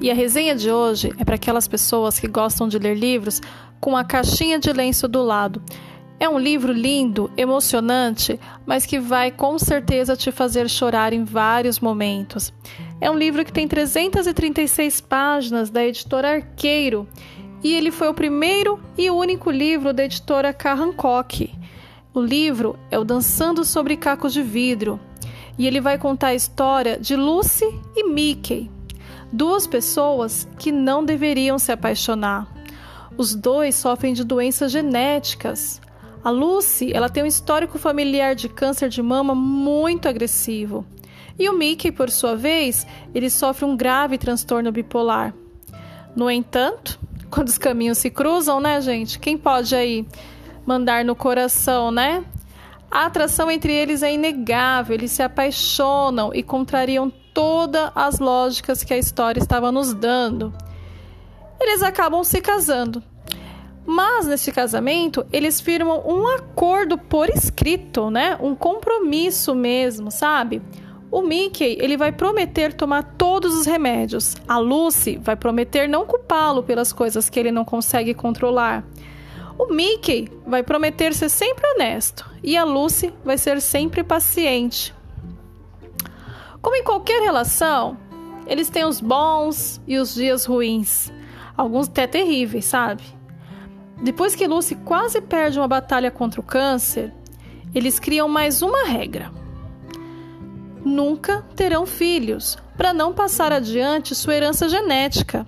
E a resenha de hoje é para aquelas pessoas que gostam de ler livros com a caixinha de lenço do lado. É um livro lindo, emocionante, mas que vai com certeza te fazer chorar em vários momentos. É um livro que tem 336 páginas da editora Arqueiro e ele foi o primeiro e único livro da editora Carrancock. O livro é o Dançando sobre Cacos de Vidro e ele vai contar a história de Lucy e Mickey, duas pessoas que não deveriam se apaixonar. Os dois sofrem de doenças genéticas. A Lucy, ela tem um histórico familiar de câncer de mama muito agressivo. E o Mickey, por sua vez, ele sofre um grave transtorno bipolar. No entanto, quando os caminhos se cruzam, né, gente? Quem pode aí mandar no coração, né? A atração entre eles é inegável, eles se apaixonam e contrariam todas as lógicas que a história estava nos dando. Eles acabam se casando. Mas nesse casamento, eles firmam um acordo por escrito, né? Um compromisso mesmo, sabe? O Mickey, ele vai prometer tomar todos os remédios. A Lucy vai prometer não culpá-lo pelas coisas que ele não consegue controlar. O Mickey vai prometer ser sempre honesto e a Lucy vai ser sempre paciente. Como em qualquer relação, eles têm os bons e os dias ruins, alguns até terríveis, sabe? Depois que Lucy quase perde uma batalha contra o câncer, eles criam mais uma regra. Nunca terão filhos, para não passar adiante sua herança genética.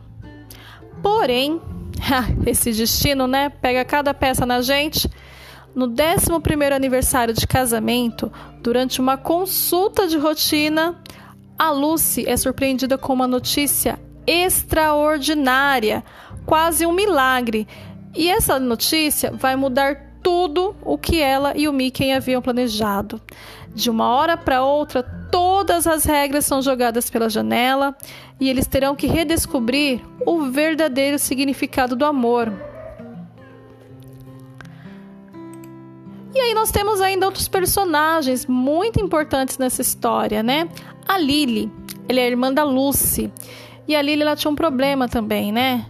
Porém, esse destino, né, pega cada peça na gente. No 11º aniversário de casamento, durante uma consulta de rotina, a Lucy é surpreendida com uma notícia extraordinária, quase um milagre e essa notícia vai mudar tudo o que ela e o Mickey haviam planejado. De uma hora para outra, todas as regras são jogadas pela janela e eles terão que redescobrir o verdadeiro significado do amor. E aí nós temos ainda outros personagens muito importantes nessa história, né? A Lily, ela é a irmã da Lucy. E a Lily ela tinha um problema também, né?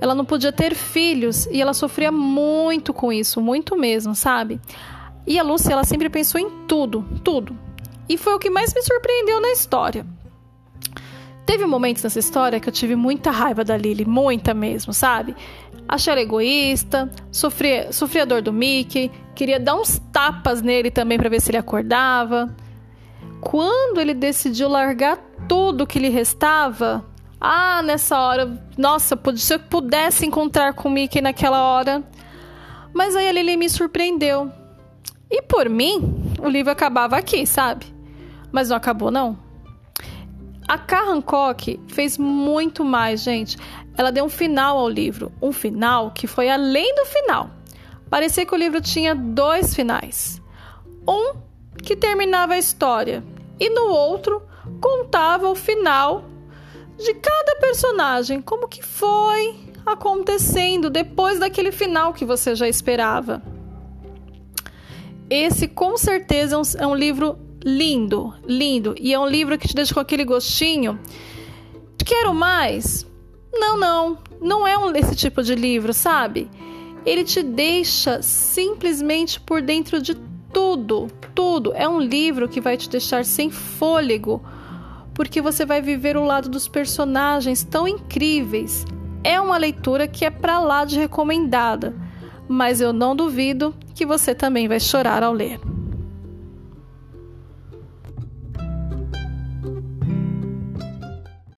ela não podia ter filhos e ela sofria muito com isso, muito mesmo, sabe? E a Lucy, ela sempre pensou em tudo, tudo. E foi o que mais me surpreendeu na história. Teve momentos nessa história que eu tive muita raiva da Lily, muita mesmo, sabe? Achei ela egoísta, sofria, sofria dor do Mickey, queria dar uns tapas nele também para ver se ele acordava. Quando ele decidiu largar tudo que lhe restava, ah, nessa hora, nossa, se eu pudesse encontrar com o Mickey naquela hora. Mas aí a Lily me surpreendeu. E por mim, o livro acabava aqui, sabe? Mas não acabou, não. A Karen Hancock fez muito mais, gente. Ela deu um final ao livro. Um final que foi além do final. Parecia que o livro tinha dois finais. Um que terminava a história, e no outro contava o final de cada personagem, como que foi acontecendo depois daquele final que você já esperava. Esse com certeza é um, é um livro lindo, lindo, e é um livro que te deixa com aquele gostinho. Quero mais? Não, não, não é um esse tipo de livro, sabe? Ele te deixa simplesmente por dentro de tudo, tudo. É um livro que vai te deixar sem fôlego porque você vai viver o lado dos personagens tão incríveis. É uma leitura que é para lá de recomendada, mas eu não duvido que você também vai chorar ao ler.